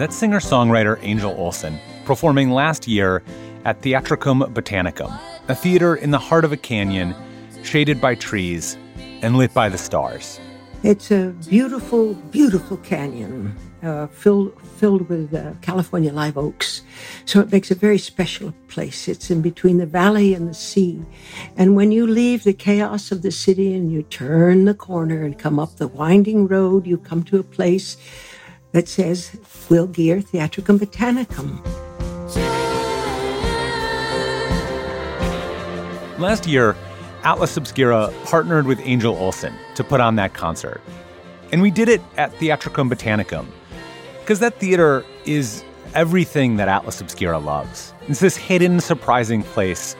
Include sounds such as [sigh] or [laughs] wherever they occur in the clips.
That's singer songwriter Angel Olsen performing last year at Theatricum Botanicum, a theater in the heart of a canyon, shaded by trees and lit by the stars. It's a beautiful, beautiful canyon uh, filled filled with uh, California live oaks. So it makes a very special place. It's in between the valley and the sea. And when you leave the chaos of the city and you turn the corner and come up the winding road, you come to a place that says Will Geer Theatricum Botanicum. Last year, Atlas Obscura partnered with Angel Olsen to put on that concert. And we did it at Theatricum Botanicum, because that theater is everything that Atlas Obscura loves. It's this hidden, surprising place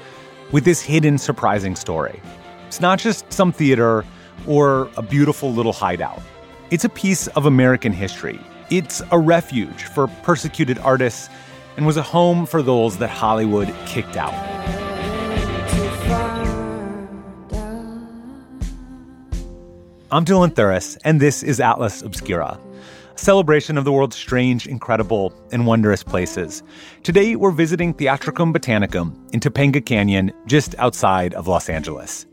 with this hidden, surprising story. It's not just some theater or a beautiful little hideout, it's a piece of American history. It's a refuge for persecuted artists and was a home for those that Hollywood kicked out. I'm Dylan Thuras, and this is Atlas Obscura, celebration of the world's strange, incredible, and wondrous places. Today, we're visiting Theatricum Botanicum in Topanga Canyon, just outside of Los Angeles.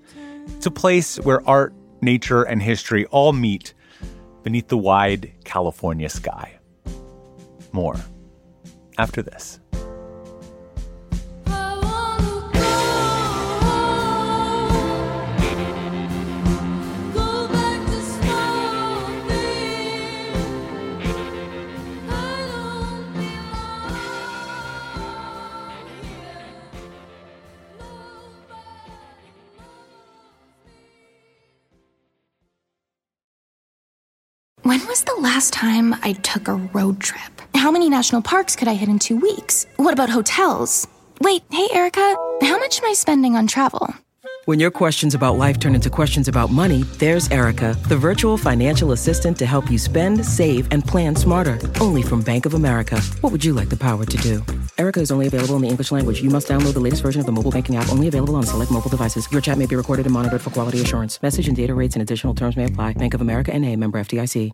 It's a place where art, nature, and history all meet beneath the wide California sky. More after this. Last time I took a road trip? How many national parks could I hit in two weeks? What about hotels? Wait, hey, Erica, how much am I spending on travel? When your questions about life turn into questions about money, there's Erica, the virtual financial assistant to help you spend, save, and plan smarter. Only from Bank of America. What would you like the power to do? Erica is only available in the English language. You must download the latest version of the mobile banking app, only available on select mobile devices. Your chat may be recorded and monitored for quality assurance. Message and data rates and additional terms may apply. Bank of America and a member FDIC.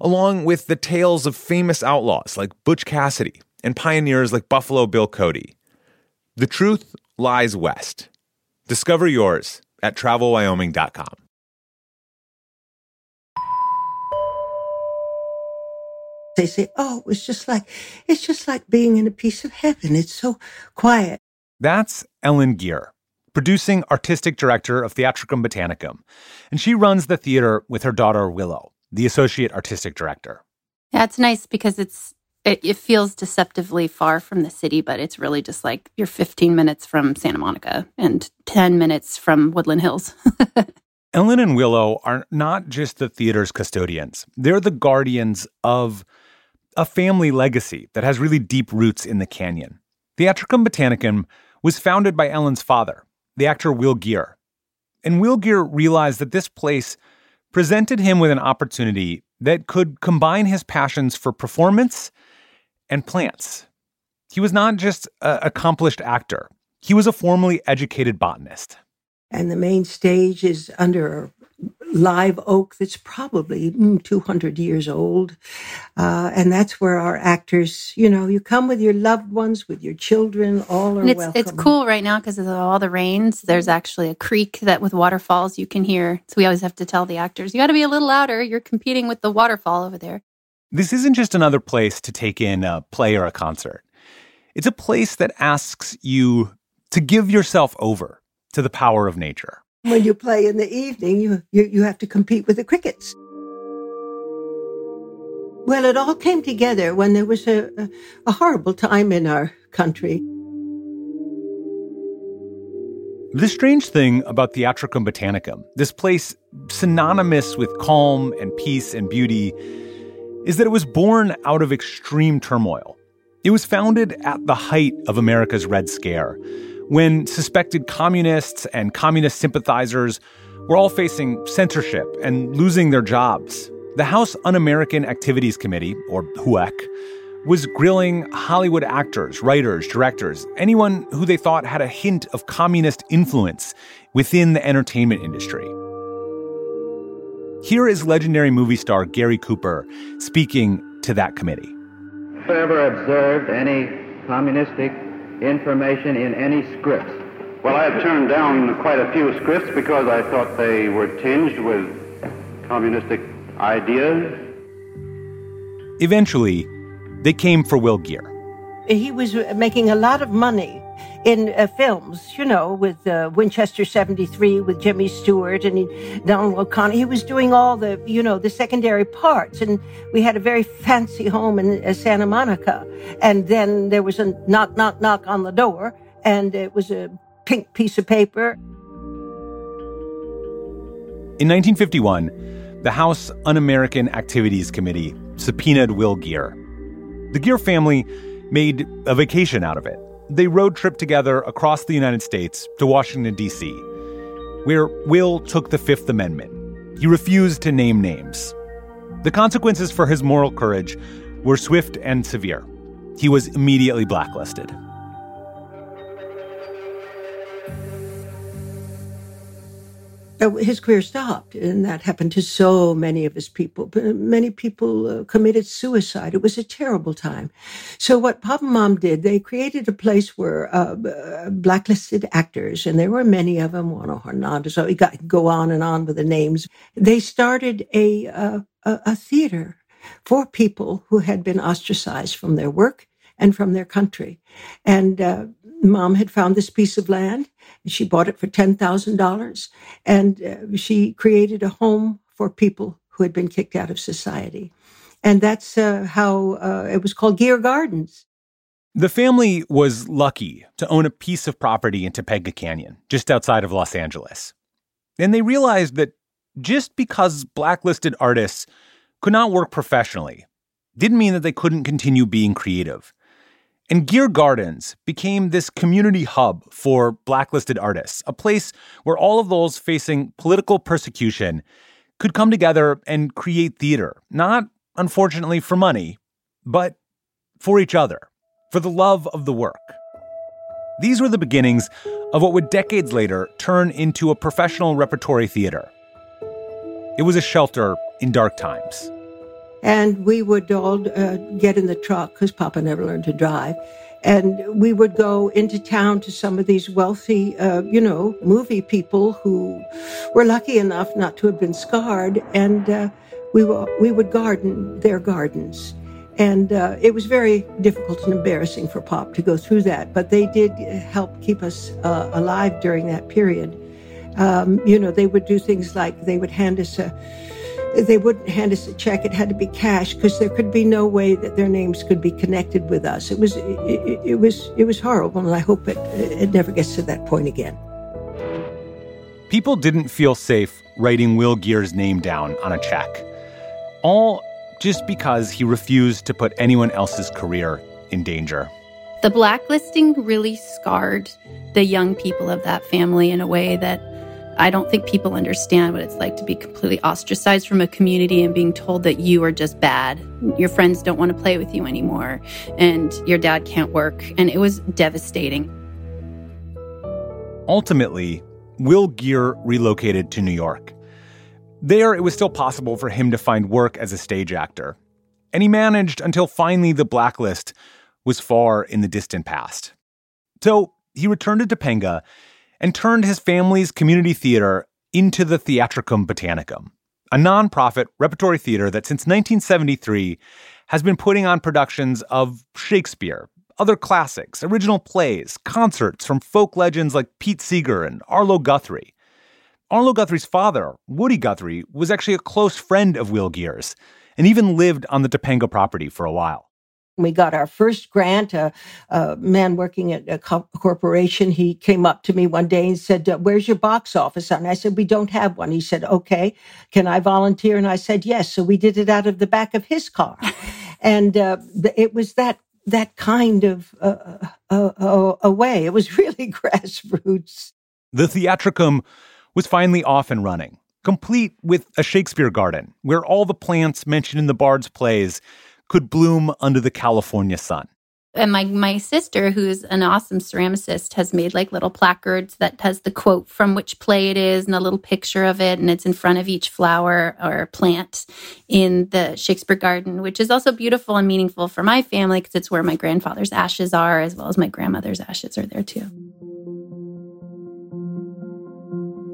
along with the tales of famous outlaws like Butch Cassidy and pioneers like Buffalo Bill Cody. The truth lies west. Discover yours at travelwyoming.com. They say, oh, it was just like, it's just like being in a piece of heaven. It's so quiet. That's Ellen Geer, producing artistic director of Theatricum Botanicum, and she runs the theater with her daughter Willow, the associate artistic director. Yeah, it's nice because it's it, it feels deceptively far from the city, but it's really just like you're 15 minutes from Santa Monica and 10 minutes from Woodland Hills. [laughs] Ellen and Willow are not just the theater's custodians, they're the guardians of a family legacy that has really deep roots in the canyon. Theatricum Botanicum was founded by Ellen's father, the actor Will Geer. And Will Geer realized that this place presented him with an opportunity that could combine his passions for performance and plants. He was not just an accomplished actor, he was a formally educated botanist. And the main stage is under live oak that's probably mm, 200 years old. Uh, and that's where our actors, you know, you come with your loved ones, with your children, all are and it's welcome. it's cool right now because of all the rains. There's actually a creek that with waterfalls you can hear. So we always have to tell the actors, you got to be a little louder. You're competing with the waterfall over there. This isn't just another place to take in a play or a concert. It's a place that asks you to give yourself over to the power of nature. When you play in the evening, you, you, you have to compete with the crickets. Well, it all came together when there was a, a, a horrible time in our country. The strange thing about Theatricum Botanicum, this place synonymous with calm and peace and beauty, is that it was born out of extreme turmoil. It was founded at the height of America's Red Scare, when suspected communists and communist sympathizers were all facing censorship and losing their jobs. The House Un American Activities Committee, or HUAC, was grilling Hollywood actors, writers, directors, anyone who they thought had a hint of communist influence within the entertainment industry. Here is legendary movie star Gary Cooper speaking to that committee. Have you ever observed any communistic information in any scripts? Well, I have turned down quite a few scripts because I thought they were tinged with communistic ideas. Eventually, they came for Will Geer. He was making a lot of money in uh, films, you know, with uh, Winchester 73, with Jimmy Stewart and he, Donald O'Connor. He was doing all the, you know, the secondary parts. And we had a very [laughs] fancy home in uh, Santa Monica. And then there was a knock, knock, knock on the door. And it was a pink piece of paper. In 1951, the House Un American Activities Committee subpoenaed Will Geer. The Geer family made a vacation out of it. They road trip together across the United States to Washington, D.C., where Will took the Fifth Amendment. He refused to name names. The consequences for his moral courage were swift and severe. He was immediately blacklisted. His career stopped, and that happened to so many of his people. Uh, Many people uh, committed suicide. It was a terrible time. So, what Pop and Mom did, they created a place where uh, uh, blacklisted actors, and there were many of them, Juan Hernandez, so you got go on and on with the names. They started a, uh, a, a theater for people who had been ostracized from their work and from their country. And uh, mom had found this piece of land. And she bought it for $10,000. And uh, she created a home for people who had been kicked out of society. And that's uh, how uh, it was called Geer Gardens. The family was lucky to own a piece of property in Topanga Canyon, just outside of Los Angeles. And they realized that just because blacklisted artists could not work professionally didn't mean that they couldn't continue being creative. And Geer Gardens became this community hub for blacklisted artists, a place where all of those facing political persecution could come together and create theater, not unfortunately for money, but for each other, for the love of the work. These were the beginnings of what would decades later turn into a professional repertory theater. It was a shelter in dark times. And we would all uh, get in the truck because Papa never learned to drive. And we would go into town to some of these wealthy, uh, you know, movie people who were lucky enough not to have been scarred. And uh, we, were, we would garden their gardens. And uh, it was very difficult and embarrassing for Pop to go through that. But they did help keep us uh, alive during that period. Um, you know, they would do things like they would hand us a, they wouldn't hand us a check. It had to be cash because there could be no way that their names could be connected with us. It was, it, it, it was, it was horrible, and I hope it, it never gets to that point again. People didn't feel safe writing Will Geer's name down on a check, all just because he refused to put anyone else's career in danger. The blacklisting really scarred the young people of that family in a way that I don't think people understand what it's like to be completely ostracized from a community and being told that you are just bad. Your friends don't want to play with you anymore, and your dad can't work. And it was devastating. Ultimately, Will Geer relocated to New York. There, it was still possible for him to find work as a stage actor. And he managed until finally the blacklist was far in the distant past. So he returned to Topanga and turned his family's community theater into the Theatricum Botanicum, a nonprofit repertory theater that since 1973 has been putting on productions of Shakespeare, other classics, original plays, concerts from folk legends like Pete Seeger and Arlo Guthrie. Arlo Guthrie's father, Woody Guthrie, was actually a close friend of Will Geer's and even lived on the Topanga property for a while. We got our first grant. A, a man working at a co- corporation, he came up to me one day and said, uh, Where's your box office? And I said, We don't have one. He said, Okay, can I volunteer? And I said, Yes. So we did it out of the back of his car. [laughs] and uh, th- it was that that kind of uh, uh, uh, a way. It was [laughs] really grassroots. The Theatricum was finally off and running, complete with a Shakespeare garden where all the plants mentioned in the Bard's plays could bloom under the California sun. And my my sister, who's an awesome ceramicist, has made like little placards that has the quote from which play it is and a little picture of it, and it's in front of each flower or plant in the Shakespeare Garden, which is also beautiful and meaningful for my family because it's where my grandfather's ashes are, as well as my grandmother's ashes are there too.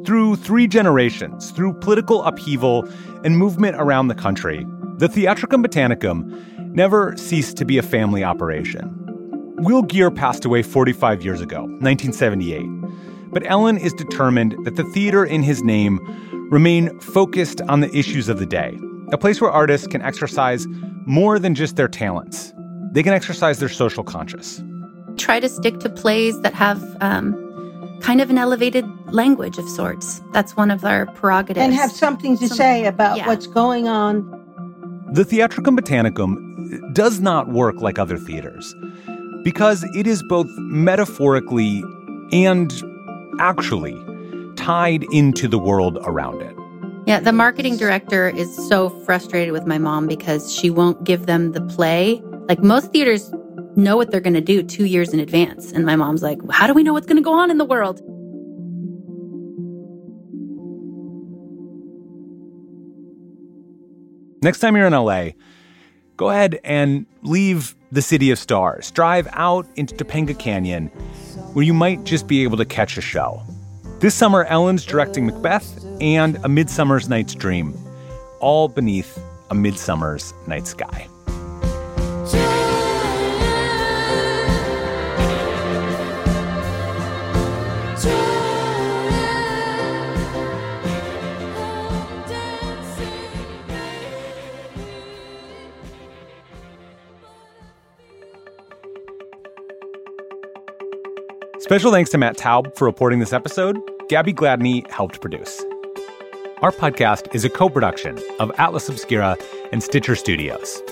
Through three generations, through political upheaval and movement around the country, the Theatricum Botanicum never ceased to be a family operation. Will Geer passed away 45 years ago, 1978. But Ellen is determined that the theater in his name remain focused on the issues of the day, a place where artists can exercise more than just their talents. They can exercise their social conscience. Try to stick to plays that have um, kind of an elevated language of sorts. That's one of our prerogatives. And have something to Some- say about yeah. what's going on. The Theatricum Botanicum does not work like other theaters because it is both metaphorically and actually tied into the world around it. Yeah, the marketing director is so frustrated with my mom because she won't give them the play. Like most theaters know what they're going to do two years in advance. And my mom's like, how do we know what's going to go on in the world? Next time you're in LA, go ahead and leave the City of Stars. Drive out into Topanga Canyon, where you might just be able to catch a show. This summer, Ellen's directing Macbeth and A Midsummer's Night's Dream, all beneath a midsummer's night sky. Special thanks to Matt Taub for reporting this episode. Gabby Gladney helped produce. Our podcast is a co production of Atlas Obscura and Stitcher Studios.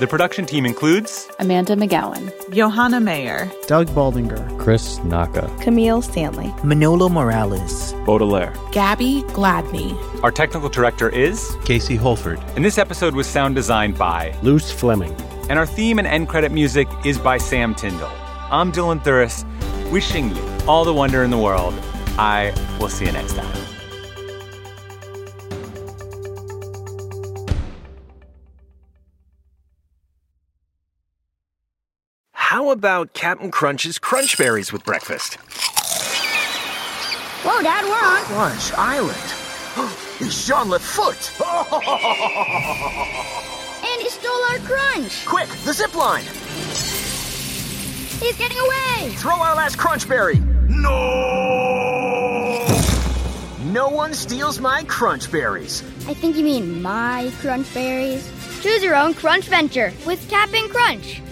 The production team includes Amanda McGowan, Johanna Mayer, Doug Baldinger, Chris Naka, Camille Stanley, Manolo Morales, Baudelaire, Gabby Gladney, our technical director is Casey Holford, and this episode was sound designed by Luz Fleming. And our theme and end credit music is by Sam Tyndall. I'm Dylan Thuras, wishing you all the wonder in the world. I will see you next time. How about Captain Crunch's Crunch Berries with breakfast? Whoa, Dad, we're on. Crunch Island. it's Jean LaFoote. And he stole our crunch. Quick, the zip line. He's getting away. Throw our last Crunch Berry. No! No one steals my Crunch Berries. I think you mean my crunch berries. Choose your own crunch venture with Captain Crunch.